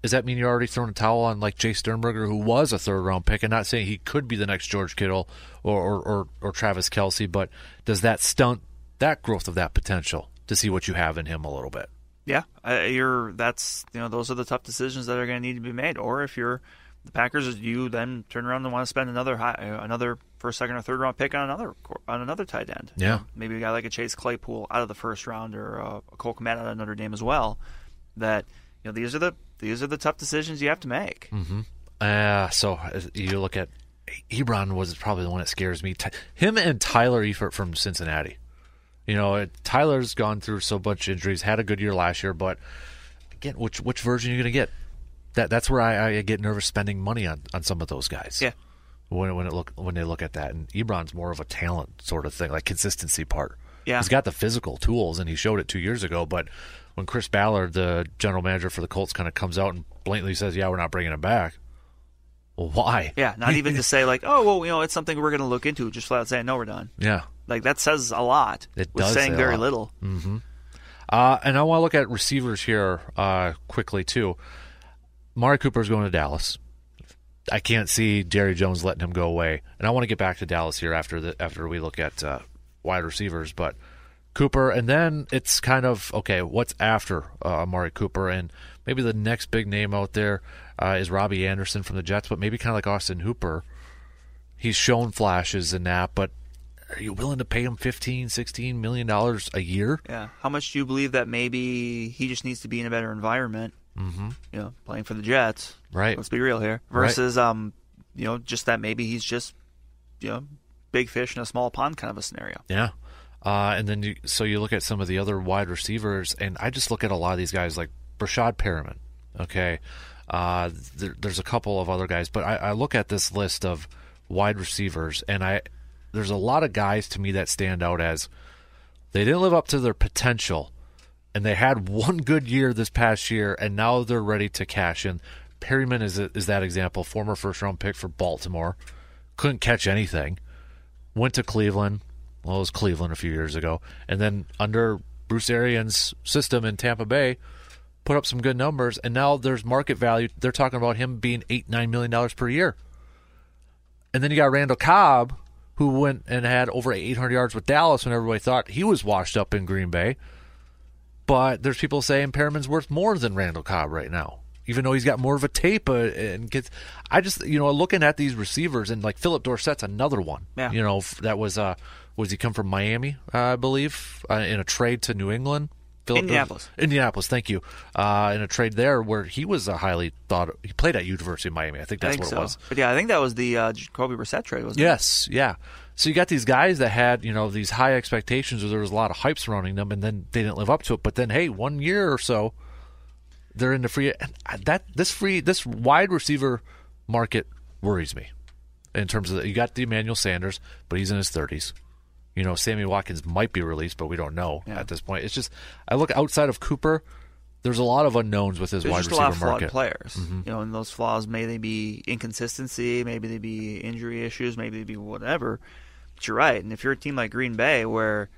[SPEAKER 1] does that mean you're already throwing a towel on like Jace Sternberger, who was a third round pick, and not saying he could be the next George Kittle or, or, or, or Travis Kelce, but does that stunt that growth of that potential to see what you have in him a little bit?
[SPEAKER 2] Yeah, uh, you're. That's you know those are the tough decisions that are going to need to be made. Or if you're the Packers, you then turn around and want to spend another high, uh, another first, second, or third round pick on another on another tight end.
[SPEAKER 1] Yeah.
[SPEAKER 2] maybe a guy like a Chase Claypool out of the first round or uh, a Cole Kmet out of Notre Dame as well. That you know these are the these are the tough decisions you have to make. Mm-hmm.
[SPEAKER 1] Uh, so you look at Ebron was probably the one that scares me. Him and Tyler Eifert from Cincinnati. You know, it- Tyler's gone through so much injuries, had a good year last year, but again, which which version are you going to get? That that's where I, I get nervous spending money on, on some of those guys.
[SPEAKER 2] Yeah.
[SPEAKER 1] When when it look when they look at that, and Ebron's more of a talent sort of thing, like consistency part.
[SPEAKER 2] Yeah.
[SPEAKER 1] he's got the physical tools, and he showed it two years ago. But when Chris Ballard, the general manager for the Colts, kind of comes out and blatantly says, "Yeah, we're not bringing him back," well, why?
[SPEAKER 2] Yeah, not *laughs* even to say like, oh well, you know, it's something we're going to look into. Just flat out saying no, we're done.
[SPEAKER 1] Yeah.
[SPEAKER 2] Like that says a lot.
[SPEAKER 1] It
[SPEAKER 2] with
[SPEAKER 1] does
[SPEAKER 2] saying
[SPEAKER 1] say
[SPEAKER 2] very
[SPEAKER 1] lot.
[SPEAKER 2] little.
[SPEAKER 1] Uh, and I want to look at receivers here uh, quickly too. Mari Cooper's going to Dallas. I can't see Jerry Jones letting him go away, and I want to get back to Dallas here after the after we look at uh, wide receivers. But Cooper, and then it's kind of okay. What's after uh, Amari Cooper, and maybe the next big name out there uh, is Robbie Anderson from the Jets, but maybe kind of like Austin Hooper. He's shown flashes in that, but are you willing to pay him 15, 16 million dollars a year?
[SPEAKER 2] Yeah. How much do you believe that maybe he just needs to be in a better environment? Mm-hmm. You know, playing for the Jets.
[SPEAKER 1] Right.
[SPEAKER 2] Let's be real here.
[SPEAKER 1] Right.
[SPEAKER 2] Versus, um, you know, just that maybe he's just, you know, big fish in a small pond kind of a scenario.
[SPEAKER 1] Yeah. Uh, and then you, so you look at some of the other wide receivers, and I just look at a lot of these guys like Breshad Perriman. Okay. Uh, there, there's a couple of other guys, but I, I look at this list of wide receivers, and I there's a lot of guys to me that stand out as they didn't live up to their potential, and they had *laughs* one good year this past year, and now they're ready to cash in. Perriman is is that example, former first round pick for Baltimore, couldn't catch anything, went to Cleveland. Well, it was Cleveland a few years ago, and then under Bruce Arians' system in Tampa Bay, put up some good numbers, and now there's market value. They're talking about him being eight nine million dollars per year. And then you got Randall Cobb, who went and had over 800 yards with Dallas when everybody thought he was washed up in Green Bay. But there's people saying Perriman's worth more than Randall Cobb right now, even though he's got more of a tape. Uh, and gets, I just, you know, looking at these receivers and like Phillip Dorsett's another one.
[SPEAKER 2] Yeah.
[SPEAKER 1] You know, that was, uh, was he come from Miami, I believe, uh, in a trade to New England?
[SPEAKER 2] Phillip Indianapolis.
[SPEAKER 1] Indianapolis, thank you. Uh, in a trade there where he was a highly thought. He played at University of Miami. I think that's
[SPEAKER 2] I think
[SPEAKER 1] what
[SPEAKER 2] so.
[SPEAKER 1] it was.
[SPEAKER 2] But yeah, I think that was the uh, Jacoby Brissett trade, wasn't
[SPEAKER 1] yes, it? Yes, yeah. So you got these guys that had you know these high expectations, or there was a lot of hype surrounding them, and then they didn't live up to it. But then, hey, one year or so, they're in the free. That this free this wide receiver market worries me in terms of the, you got the Emmanuel Sanders, but he's in his thirties. You know, Sammy Watkins might be released, but we don't know
[SPEAKER 2] Yeah.
[SPEAKER 1] at this point. It's just I look outside of Cooper. There's a lot of unknowns with his
[SPEAKER 2] There's
[SPEAKER 1] wide
[SPEAKER 2] just a
[SPEAKER 1] receiver
[SPEAKER 2] lot of flawed
[SPEAKER 1] market. Mm-hmm.
[SPEAKER 2] players. You know, and those flaws may they be inconsistency, maybe they be injury issues, maybe they be whatever. But you're right. And if you're a team like Green Bay, where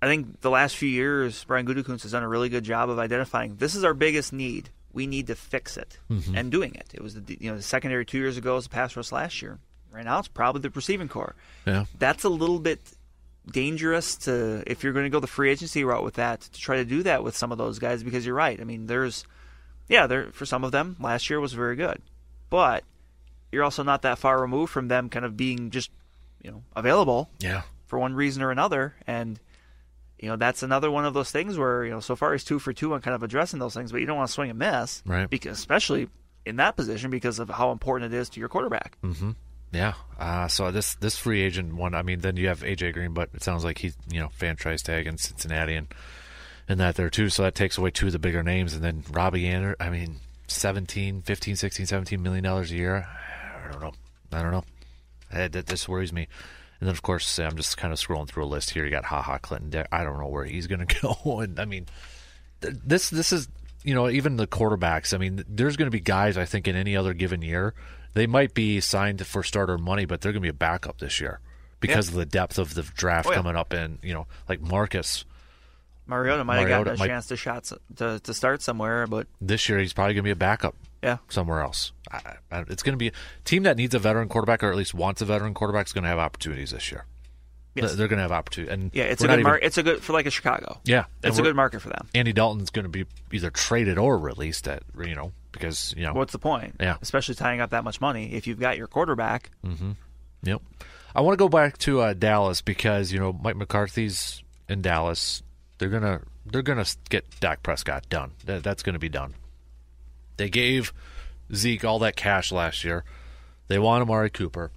[SPEAKER 2] I think the last few years Brian Gutekunst has done a really good job of identifying this is our biggest need. We need to fix it
[SPEAKER 1] Mm-hmm.
[SPEAKER 2] and doing it. It was the you know the secondary two years ago was the pass rush last year. Right now it's probably the receiving core.
[SPEAKER 1] Yeah,
[SPEAKER 2] That's a little bit dangerous to if you're going to go the free agency route with that to try to do that with some of those guys because you're right. I mean, there's yeah, there for some of them last year was very good, but you're also not that far removed from them kind of being just you know available
[SPEAKER 1] yeah,
[SPEAKER 2] for one reason or another, and you know that's another one of those things where you know so far he's two for two on kind of addressing those things, but you don't want to swing and miss,
[SPEAKER 1] Right.
[SPEAKER 2] Because especially in that position because of how important it is to your quarterback. Mm-hmm.
[SPEAKER 1] Yeah. Uh, so this this free agent one, I mean, then you have AJ Green, but it sounds like he's you know franchise tag in Cincinnati and and that there too. So that takes away two of the bigger names, and then Robbie Ander. I mean, 17, 15, 16, 17 million dollars a year. I don't know. I don't know. Eh, That this worries me. And then of course I'm just kind of scrolling through a list here. You got Ha Ha Clinton. I don't know where he's going *laughs* to go. And I mean, th- this this is you know even the quarterbacks. I mean, there's going to be guys I think in any other given year they might be signed for starter money, but they're going to be a backup this year because of the depth of the draft
[SPEAKER 2] Oh, yeah.
[SPEAKER 1] coming up. And you know, like Marcus
[SPEAKER 2] Mariota might have gotten a
[SPEAKER 1] might-
[SPEAKER 2] chance to shots to to start somewhere, but
[SPEAKER 1] this year, he's probably going to be a backup
[SPEAKER 2] yeah,
[SPEAKER 1] somewhere else. I, I, it's going to be a team that needs a veteran quarterback, or at least wants a veteran quarterback, is going to have opportunities this year.
[SPEAKER 2] Yes.
[SPEAKER 1] They're going to have opportunity, and
[SPEAKER 2] yeah, it's a good market. It's a good for like a Chicago.
[SPEAKER 1] Yeah,
[SPEAKER 2] it's a good market for them.
[SPEAKER 1] Andy Dalton's going to be either traded or released at you know because you know
[SPEAKER 2] What's the point?
[SPEAKER 1] Yeah.
[SPEAKER 2] especially tying up that much money if you've got your quarterback.
[SPEAKER 1] Yep. I want to go back to uh, Dallas because you know Mike McCarthy's in Dallas. They're gonna they're gonna get Dak Prescott done. That, that's gonna be done. They gave Zeke all that cash last year. They want Amari Cooper.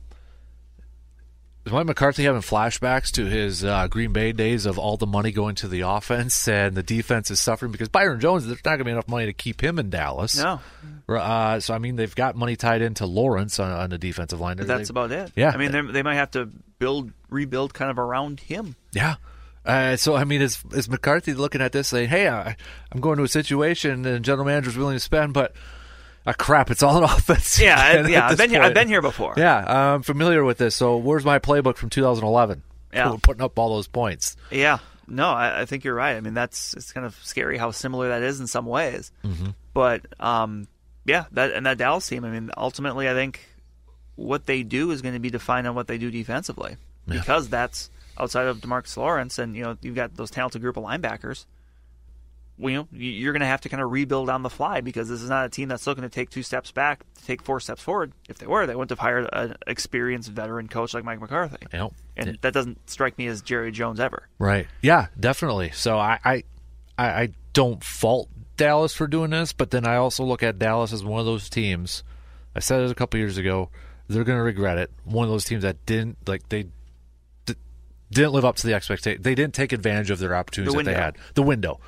[SPEAKER 1] Is Mike McCarthy having flashbacks to his uh, Green Bay days of all the money going to the *laughs* offense and the defense is suffering because Byron Jones, there's not going to be enough money to keep him in Dallas.
[SPEAKER 2] No,
[SPEAKER 1] Uh, so I mean, they've got money tied into Lawrence on, on the defensive line.
[SPEAKER 2] but that's
[SPEAKER 1] They-
[SPEAKER 2] about it.
[SPEAKER 1] Yeah.
[SPEAKER 2] I mean they they might have to build rebuild kind of around him.
[SPEAKER 1] Yeah. Uh, so I mean, is is McCarthy looking at this saying, "Hey, I, I'm going to a situation and general manager's willing to spend, but uh, crap, it's all *laughs* an offense."
[SPEAKER 2] Yeah, yeah. I've been here. I've been here before.
[SPEAKER 1] Yeah, I'm familiar with this. So where's my playbook from 2011?
[SPEAKER 2] Yeah.
[SPEAKER 1] We're *laughs* putting up all those points.
[SPEAKER 2] Yeah. No, I, I think you're right. I mean, that's it's kind of scary how similar that is in some ways. Mm-hmm. But um, yeah, that and that Dallas team. I mean, ultimately, I think what they do is going to be defined on what they do defensively, because that's outside of DeMarcus Lawrence, and you know you've got those talented group of linebackers. Well, you know, you- you're going to have to kind of rebuild on the fly because this is not a team that's looking to take two steps back to take four steps forward. If they were, they wouldn't have hired an experienced veteran coach like Mike McCarthy.
[SPEAKER 1] Know,
[SPEAKER 2] And that doesn't strike me as Jerry Jones ever.
[SPEAKER 1] Right. Yeah, definitely. So I, I, I don't fault Dallas for doing this, but then I also look at Dallas as one of those teams. I said it a couple years ago. They're going to regret it. One of those teams that didn't like they didn't live up to the expectation. They didn't take advantage of their opportunities
[SPEAKER 2] The
[SPEAKER 1] that they had. The window.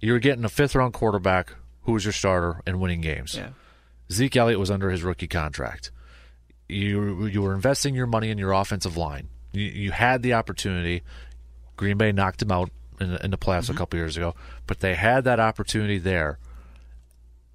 [SPEAKER 1] You were getting a fifth round quarterback who was your starter and winning games.
[SPEAKER 2] Yeah.
[SPEAKER 1] Zeke Elliott was under his rookie contract. You you were investing your money in your offensive line. You, you had the opportunity. Green Bay knocked him out in, the- in the playoffs
[SPEAKER 2] Mm-hmm.
[SPEAKER 1] a couple years ago, but they had that opportunity there.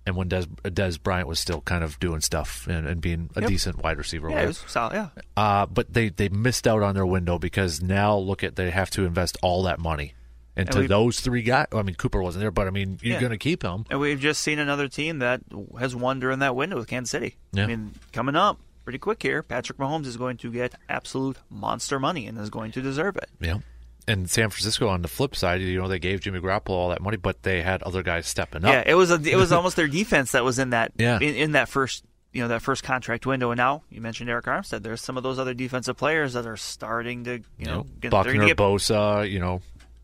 [SPEAKER 1] And when Dez, Dez Bryant was still kind of doing stuff and, and being a
[SPEAKER 2] Yep.
[SPEAKER 1] decent wide receiver,
[SPEAKER 2] Yeah, was solid. Yeah.
[SPEAKER 1] uh, but they, they missed out on their window because now look at they have to invest all that money into
[SPEAKER 2] we-
[SPEAKER 1] those three guys. I mean, Cooper wasn't there, but I mean, you're
[SPEAKER 2] Yeah.
[SPEAKER 1] going to keep him.
[SPEAKER 2] And we've just seen another team that has won during that window with Kansas City.
[SPEAKER 1] Yeah.
[SPEAKER 2] I mean, coming up pretty quick here, Patrick Mahomes is going to get absolute monster money and is going to deserve it.
[SPEAKER 1] Yeah. And San Francisco on the flip side, you know, they gave Jimmy Garoppolo all that money, but they had other guys stepping up.
[SPEAKER 2] Yeah, it was a, it was *laughs* almost their defense that was in that
[SPEAKER 1] Yeah.
[SPEAKER 2] in, in that first you know that first contract window. And now you mentioned Arik Armstead. There's some of those other defensive players that are starting to you know
[SPEAKER 1] know, Buckner,
[SPEAKER 2] to get
[SPEAKER 1] Bosa, you know,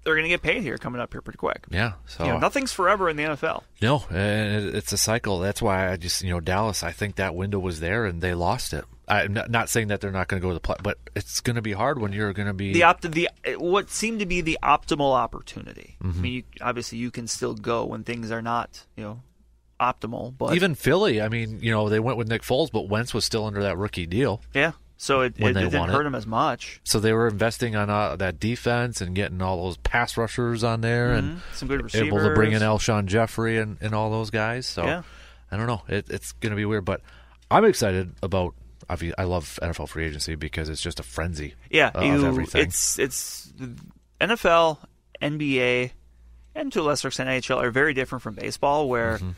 [SPEAKER 2] they're going to get paid here coming up here pretty quick.
[SPEAKER 1] yeah. So
[SPEAKER 2] You know, nothing's forever in the NFL.
[SPEAKER 1] no, it's a cycle. That's why I just, you know, Dallas. I think that window was there and they lost it. I'm not, saying that they're not going to go to the play, but it's going to be hard when you're going to be
[SPEAKER 2] the opt the what seemed to be the optimal opportunity.
[SPEAKER 1] Mm-hmm.
[SPEAKER 2] I mean, you, obviously you can still go when things are not you know optimal, but
[SPEAKER 1] even Philly. I mean, you know, they went with Nick Foles, but Wentz was still under that rookie deal.
[SPEAKER 2] yeah. So it, it, it didn't
[SPEAKER 1] it.
[SPEAKER 2] hurt him as much.
[SPEAKER 1] So they were investing on uh, that defense and getting all those pass rushers on there and
[SPEAKER 2] Mhm. Some good receivers.
[SPEAKER 1] able to bring in Alshon Jeffery and, and all those guys. So
[SPEAKER 2] Yeah.
[SPEAKER 1] I don't know. It, it's going to be weird, but I'm excited about. I love NFL free agency because it's just a frenzy.
[SPEAKER 2] Yeah,
[SPEAKER 1] of
[SPEAKER 2] you,
[SPEAKER 1] everything.
[SPEAKER 2] it's it's NFL, NBA, and to a lesser extent NHL are very different from baseball, where
[SPEAKER 1] Mm-hmm.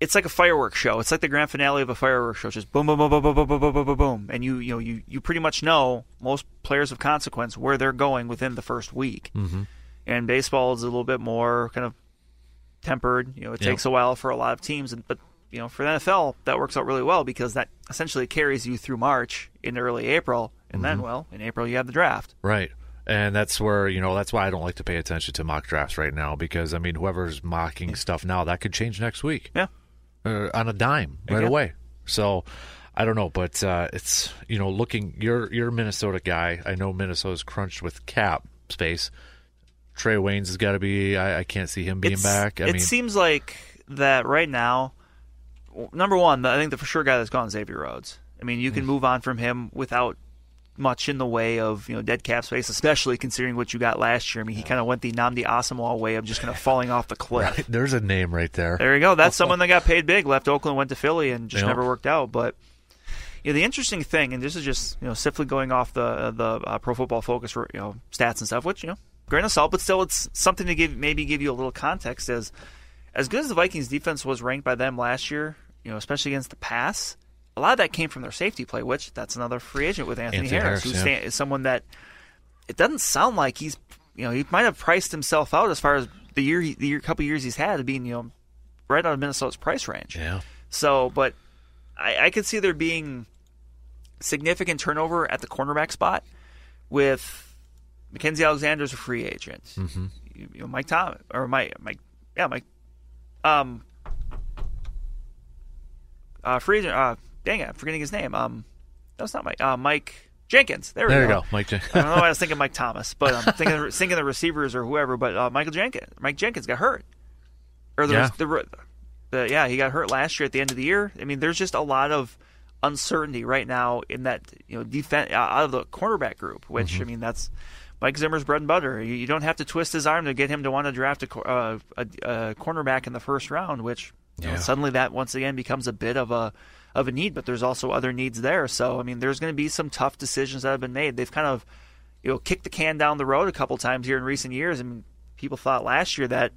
[SPEAKER 2] It's like a fireworks show. It's like the grand finale of a fireworks show, just boom, boom, boom, boom, boom, boom, boom, boom, boom, boom, boom, and you you know you you pretty much know most players of consequence where they're going within the first week. Mm-hmm. And baseball is a little bit more kind of tempered. You know, it takes a while for a lot of teams, and but you know, for the NFL, that works out really well because that essentially carries you through March into early April, and then well, in April you have the draft.
[SPEAKER 1] Right. And that's where, you know, that's why I don't like to pay attention to mock drafts right now because, I mean, whoever's mocking stuff now, that could change next week
[SPEAKER 2] Yeah.
[SPEAKER 1] Uh, on a dime right away. So I don't know, but uh, it's, you know, looking, you're, you're a Minnesota guy. I know Minnesota's crunched with cap space. Trae Waynes has got to be, I, I can't see him being
[SPEAKER 2] It's-
[SPEAKER 1] back. I
[SPEAKER 2] it
[SPEAKER 1] mean,
[SPEAKER 2] seems like that right now. Number one, I think the for sure guy that's gone is Xavier Rhodes. I mean,
[SPEAKER 1] Mm.
[SPEAKER 2] you can move on from him without much in the way of you know dead cap space, especially considering what you got last year. I mean, he kind of went the Nnamdi Asomugha way of just kind of *laughs* falling off the cliff.
[SPEAKER 1] there's a name right there.
[SPEAKER 2] There you go. That's someone that got paid big, left Oakland, went to Philly, and just never worked out. But you know, the interesting thing, and this is just you know simply going off the the uh, Pro Football Focus you know stats and stuff, which you know grain of salt, but still it's something to give maybe give you a little context. As as good as the Vikings defense was ranked by them last year, you know, especially against the pass, a lot of that came from their safety play, which that's another free agent with Anthony,
[SPEAKER 1] Anthony
[SPEAKER 2] Harris,
[SPEAKER 1] Harris,
[SPEAKER 2] who
[SPEAKER 1] yeah.
[SPEAKER 2] is someone that it doesn't sound like he's you know he might have priced himself out as far as the year he, the year, couple years he's had being you know right out of Minnesota's price range.
[SPEAKER 1] Yeah.
[SPEAKER 2] So, but I, I could see there being significant turnover at the cornerback spot with Mackensie Alexander's a free agent. Mm-hmm. You, you know, Mike Tom or Mike Mike yeah Mike um uh free agent uh dang it I'm forgetting his name um that's not Mike uh Mike Jenkins there we
[SPEAKER 1] There you
[SPEAKER 2] go.
[SPEAKER 1] go, Mike. Jen-
[SPEAKER 2] I don't know why I was thinking *laughs* Mike Thomas, but I'm thinking thinking the receivers or whoever. But uh, Michael Jenkins, Mike Jenkins got hurt, or the,
[SPEAKER 1] Yeah.
[SPEAKER 2] the, the yeah he got hurt last year at the end of the year. I mean, there's just a lot of uncertainty right now in that you know defense out of the cornerback group, which
[SPEAKER 1] Mm-hmm.
[SPEAKER 2] I mean that's Mike Zimmer's bread and butter. You, you don't have to twist his arm to get him to want to draft a, uh, a, a cornerback in the first round, which you know, suddenly that once again becomes a bit of a of a need. But there's also other needs there. So I mean, there's going to be some tough decisions that have been made. They've kind of you know kicked the can down the road a couple times here in recent years. I mean, people thought last year that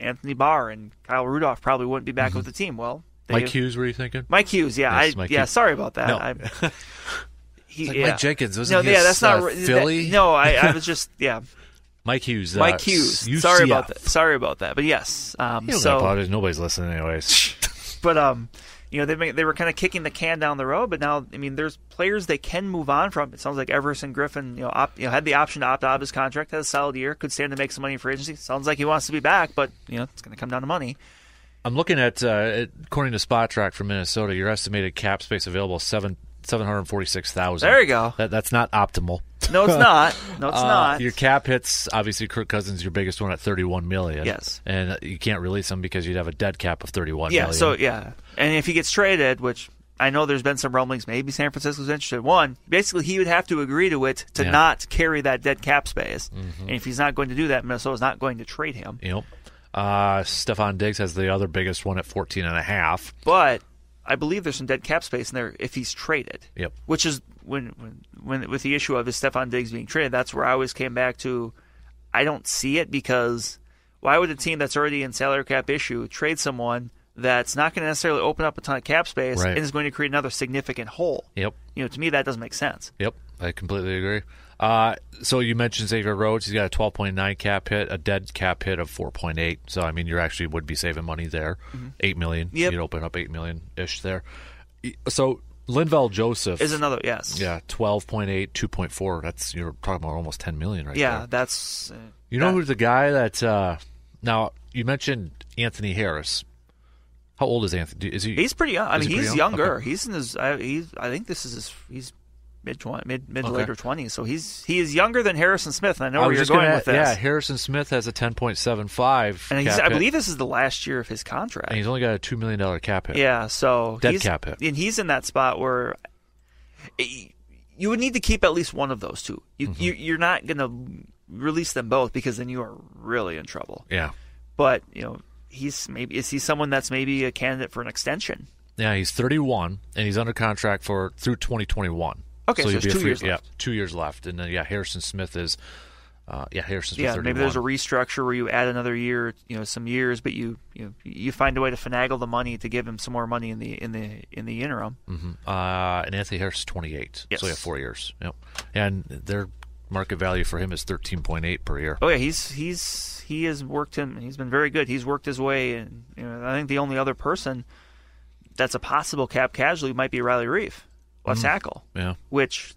[SPEAKER 2] Anthony Barr and Kyle Rudolph probably wouldn't be back with the team. Well, they,
[SPEAKER 1] Mike Hughes, were you thinking?
[SPEAKER 2] Mike Hughes, yeah,
[SPEAKER 1] Yes,
[SPEAKER 2] I
[SPEAKER 1] Mike
[SPEAKER 2] yeah,
[SPEAKER 1] Hughes.
[SPEAKER 2] sorry about that.
[SPEAKER 1] No.
[SPEAKER 2] I, *laughs* he,
[SPEAKER 1] like
[SPEAKER 2] yeah.
[SPEAKER 1] Mike Jenkins, wasn't he
[SPEAKER 2] yeah, that's not
[SPEAKER 1] uh,
[SPEAKER 2] ri- that-
[SPEAKER 1] Philly?
[SPEAKER 2] no, I, I was *laughs* just yeah,
[SPEAKER 1] Mike Hughes. uh,
[SPEAKER 2] Mike Hughes.
[SPEAKER 1] UCF.
[SPEAKER 2] Sorry about that. Sorry about that. But yes, um,
[SPEAKER 1] You don't
[SPEAKER 2] so
[SPEAKER 1] apologize. Nobody's listening, anyways. *laughs*
[SPEAKER 2] but um, you know they may- they were kind of kicking the can down the road, but now I mean there's players they can move on from. It sounds like Everson Griffen, you know, op, you know, had the option to opt out of his contract, had a solid year, could stand to make some money for agency. Sounds like he wants to be back, but you know it's going to come down to money.
[SPEAKER 1] I'm looking at, uh, according to Spotrac from Minnesota, your estimated cap space available seven seven hundred forty six thousand.
[SPEAKER 2] There you go.
[SPEAKER 1] That, that's not optimal. *laughs*
[SPEAKER 2] No, it's not. No, it's
[SPEAKER 1] Uh,
[SPEAKER 2] not.
[SPEAKER 1] Your cap hits obviously Kirk Cousins your biggest one at 31 million.
[SPEAKER 2] Yes.
[SPEAKER 1] and you can't release him because you'd have a dead cap of 31
[SPEAKER 2] yeah.
[SPEAKER 1] million.
[SPEAKER 2] So yeah, and if he gets traded, which I know there's been some rumblings, maybe San Francisco's interested. One, basically, he would have to agree to it to
[SPEAKER 1] Yeah.
[SPEAKER 2] not carry that dead cap space, and if he's not going to do that, Minnesota's not going to trade him.
[SPEAKER 1] Yep. Uh, Stefon Diggs has the other biggest one at 14 and a half.
[SPEAKER 2] But I believe there's some dead cap space in there if he's traded.
[SPEAKER 1] Yep.
[SPEAKER 2] Which is when when, when with the issue of is Stefon Diggs being traded, that's where I always came back to. I don't see it because why would a team that's already in salary cap issue trade someone that's not going to necessarily open up a ton of cap space
[SPEAKER 1] Right.
[SPEAKER 2] and is going to create another significant hole?
[SPEAKER 1] Yep.
[SPEAKER 2] You know, to me that doesn't make sense.
[SPEAKER 1] Yep. I completely agree. Uh, so you mentioned Xavier Rhodes. He's got a 12.9 cap hit, a dead cap hit of 4.8. So I mean, you actually would be saving money there. Eight million.
[SPEAKER 2] Yep.
[SPEAKER 1] You'd open up eight million ish there. So Linval Joseph
[SPEAKER 2] Is another yes.
[SPEAKER 1] Yeah, 12.8, 2.4. That's you're talking about almost 10 million right
[SPEAKER 2] Yeah,
[SPEAKER 1] there.
[SPEAKER 2] that's uh,
[SPEAKER 1] You know
[SPEAKER 2] that-
[SPEAKER 1] who's the guy that uh now you mentioned Anthony Harris. How old is Anthony? Is he
[SPEAKER 2] he's pretty young. I mean,
[SPEAKER 1] he
[SPEAKER 2] he's
[SPEAKER 1] young?
[SPEAKER 2] younger.
[SPEAKER 1] Okay.
[SPEAKER 2] He's in his. I, he's. I think this is his. He's mid mid mid to
[SPEAKER 1] Okay.
[SPEAKER 2] later twenties. So he's he is younger than Harrison Smith. And I know
[SPEAKER 1] I
[SPEAKER 2] where you're going
[SPEAKER 1] gonna-
[SPEAKER 2] with this.
[SPEAKER 1] Yeah, Harrison Smith has a 10.75
[SPEAKER 2] and he's,
[SPEAKER 1] cap
[SPEAKER 2] I believe this is the last year of his contract.
[SPEAKER 1] and he's only got a 2 million dollar cap hit.
[SPEAKER 2] yeah, so
[SPEAKER 1] Dead
[SPEAKER 2] he's,
[SPEAKER 1] cap hit.
[SPEAKER 2] and he's in that spot where eh, you would need to keep at least one of those two. You,
[SPEAKER 1] Mm-hmm.
[SPEAKER 2] you you're not going to release them both because then you are really in trouble.
[SPEAKER 1] Yeah.
[SPEAKER 2] But you know, he's maybe is he someone that's maybe a candidate for an extension?
[SPEAKER 1] Yeah, he's 31 and he's under contract for through 2021.
[SPEAKER 2] Okay, so
[SPEAKER 1] he'll
[SPEAKER 2] there's two
[SPEAKER 1] free-
[SPEAKER 2] years
[SPEAKER 1] Yeah,
[SPEAKER 2] left.
[SPEAKER 1] 2 years left. And then yeah, Harrison Smith is uh yeah, Harrison Smith
[SPEAKER 2] Yeah,
[SPEAKER 1] 31.
[SPEAKER 2] maybe there's a restructure where you add another year, you know, some years, but you you know, you find a way to finagle the money to give him some more money in the in the in the interim.
[SPEAKER 1] Mhm. Uh, and Anthony Harris is 28.
[SPEAKER 2] Yes.
[SPEAKER 1] So yeah, four years. Yep. And their market value for him is 13.8 per year.
[SPEAKER 2] Oh yeah, he's he's he has worked him. He's been very good. He's worked his way, and you know, I think the only other person that's a possible cap casualty might be Riley Reiff, left tackle.
[SPEAKER 1] Yeah.
[SPEAKER 2] Which,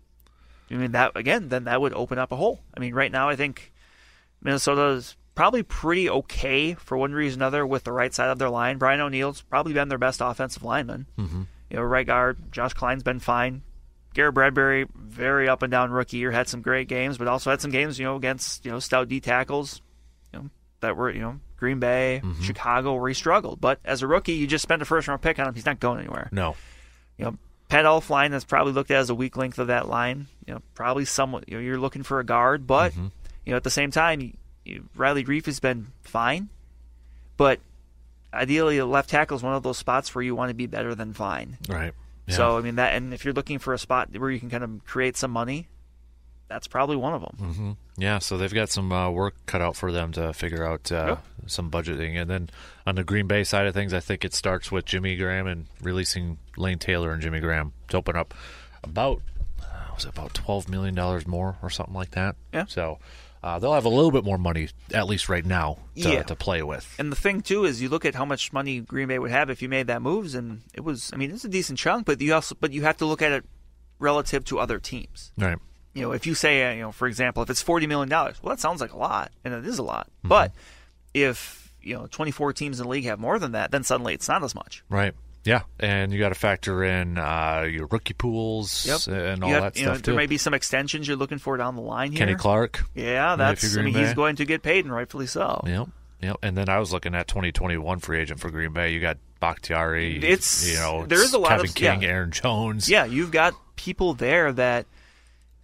[SPEAKER 2] I mean, that again, then that would open up a hole. I mean, right now, I think Minnesota is probably pretty okay for one reason or another with the right side of their line. Brian O'Neill's probably been their best offensive lineman. Mm-hmm. You know, right guard Josh Kline's been fine. Garrett Bradbury, very up and down rookie year, had some great games, but also had some games, you know, against you know stout D tackles, you know, that were you know Green Bay, Chicago, where he struggled. But as a rookie, you just spent a first round pick on him; he's not going anywhere.
[SPEAKER 1] No.
[SPEAKER 2] You know, Pat Elflein is probably looked at as a weak length of that line. You know, probably somewhat. You know, you're looking for a guard, but mm-hmm. you know, at the same time, you, Riley Reiff has been fine, but ideally, a left tackle is one of those spots where you want to be better than fine.
[SPEAKER 1] Right. Yeah.
[SPEAKER 2] So I mean that, and if you're looking for a spot where you can kind of create some money, that's probably one of them.
[SPEAKER 1] Yeah, so they've got some uh, work cut out for them to figure out uh,
[SPEAKER 2] Yep.
[SPEAKER 1] some budgeting. And then on the Green Bay side of things, I think it starts with Jimmy Graham and releasing Lane Taylor and Jimmy Graham to open up about uh, was it about twelve million dollars more or something like that.
[SPEAKER 2] Yeah.
[SPEAKER 1] So uh, they'll have a little bit more money at least right now to,
[SPEAKER 2] Yeah.
[SPEAKER 1] to play with.
[SPEAKER 2] And the thing too is, you look at how much money Green Bay would have if you made that moves, and it was, I mean, it's a decent chunk, but you also, but you have to look at it relative to other teams.
[SPEAKER 1] Right.
[SPEAKER 2] You know, if you say, uh, you know, for example, if it's forty million dollars, well, that sounds like a lot, and it is a lot. But if you know, twenty four teams in the league have more than that, then suddenly it's not as much.
[SPEAKER 1] Right. Yeah, and you got to factor in uh, your rookie pools and all that
[SPEAKER 2] you know,
[SPEAKER 1] stuff
[SPEAKER 2] there
[SPEAKER 1] too.
[SPEAKER 2] may be some extensions you're looking for down the line here.
[SPEAKER 1] Kenny Clark.
[SPEAKER 2] Yeah, that's. I mean, he's going to get paid, and rightfully so.
[SPEAKER 1] Yep. Yep. And then I was looking at 2021 free agent for Green Bay. You got Bakhtiari.
[SPEAKER 2] It's-
[SPEAKER 1] you know
[SPEAKER 2] there is a lot
[SPEAKER 1] Kevin
[SPEAKER 2] of-
[SPEAKER 1] King,
[SPEAKER 2] yeah.
[SPEAKER 1] Aaron Jones.
[SPEAKER 2] Yeah, you've got people there that,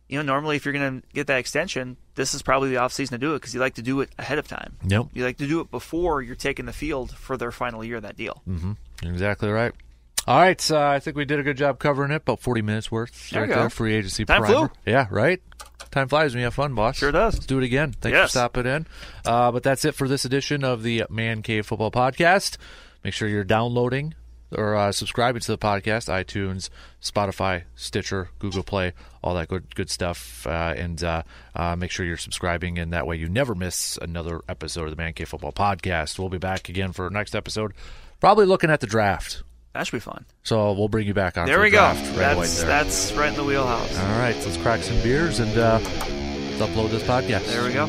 [SPEAKER 2] you know, normally if you're going to get that extension, this is probably the offseason to do it because you like to do it ahead of time.
[SPEAKER 1] Yep.
[SPEAKER 2] You like to do it before you're taking the field for their final year of that deal. Mm-hmm.
[SPEAKER 1] Exactly right. All right. Uh, I think we did a good job covering it. About 40 minutes worth.
[SPEAKER 2] There
[SPEAKER 1] right
[SPEAKER 2] we go.
[SPEAKER 1] there. Free agency
[SPEAKER 2] Time
[SPEAKER 1] primer.
[SPEAKER 2] flew.
[SPEAKER 1] Yeah. Right. Time flies when you have fun, boss.
[SPEAKER 2] Sure does.
[SPEAKER 1] Let's do it again. Thanks
[SPEAKER 2] Yes.
[SPEAKER 1] for stopping in. Uh, but that's it for this edition of the Man Cave Football Podcast. Make sure you're downloading or uh, subscribing to the podcast, iTunes, Spotify, Stitcher, Google Play, all that good good stuff. Uh, and uh, uh, make sure you're subscribing, and that way you never miss another episode of the Man Cave Football Podcast. We'll be back again for next episode, probably looking at the draft.
[SPEAKER 2] That should be fun.
[SPEAKER 1] So we'll bring you back on.
[SPEAKER 2] There we
[SPEAKER 1] the
[SPEAKER 2] go.
[SPEAKER 1] draft Right
[SPEAKER 2] That's
[SPEAKER 1] there.
[SPEAKER 2] that's right in the wheelhouse.
[SPEAKER 1] All right, let's crack some beers and uh, let's upload this podcast.
[SPEAKER 2] There we go.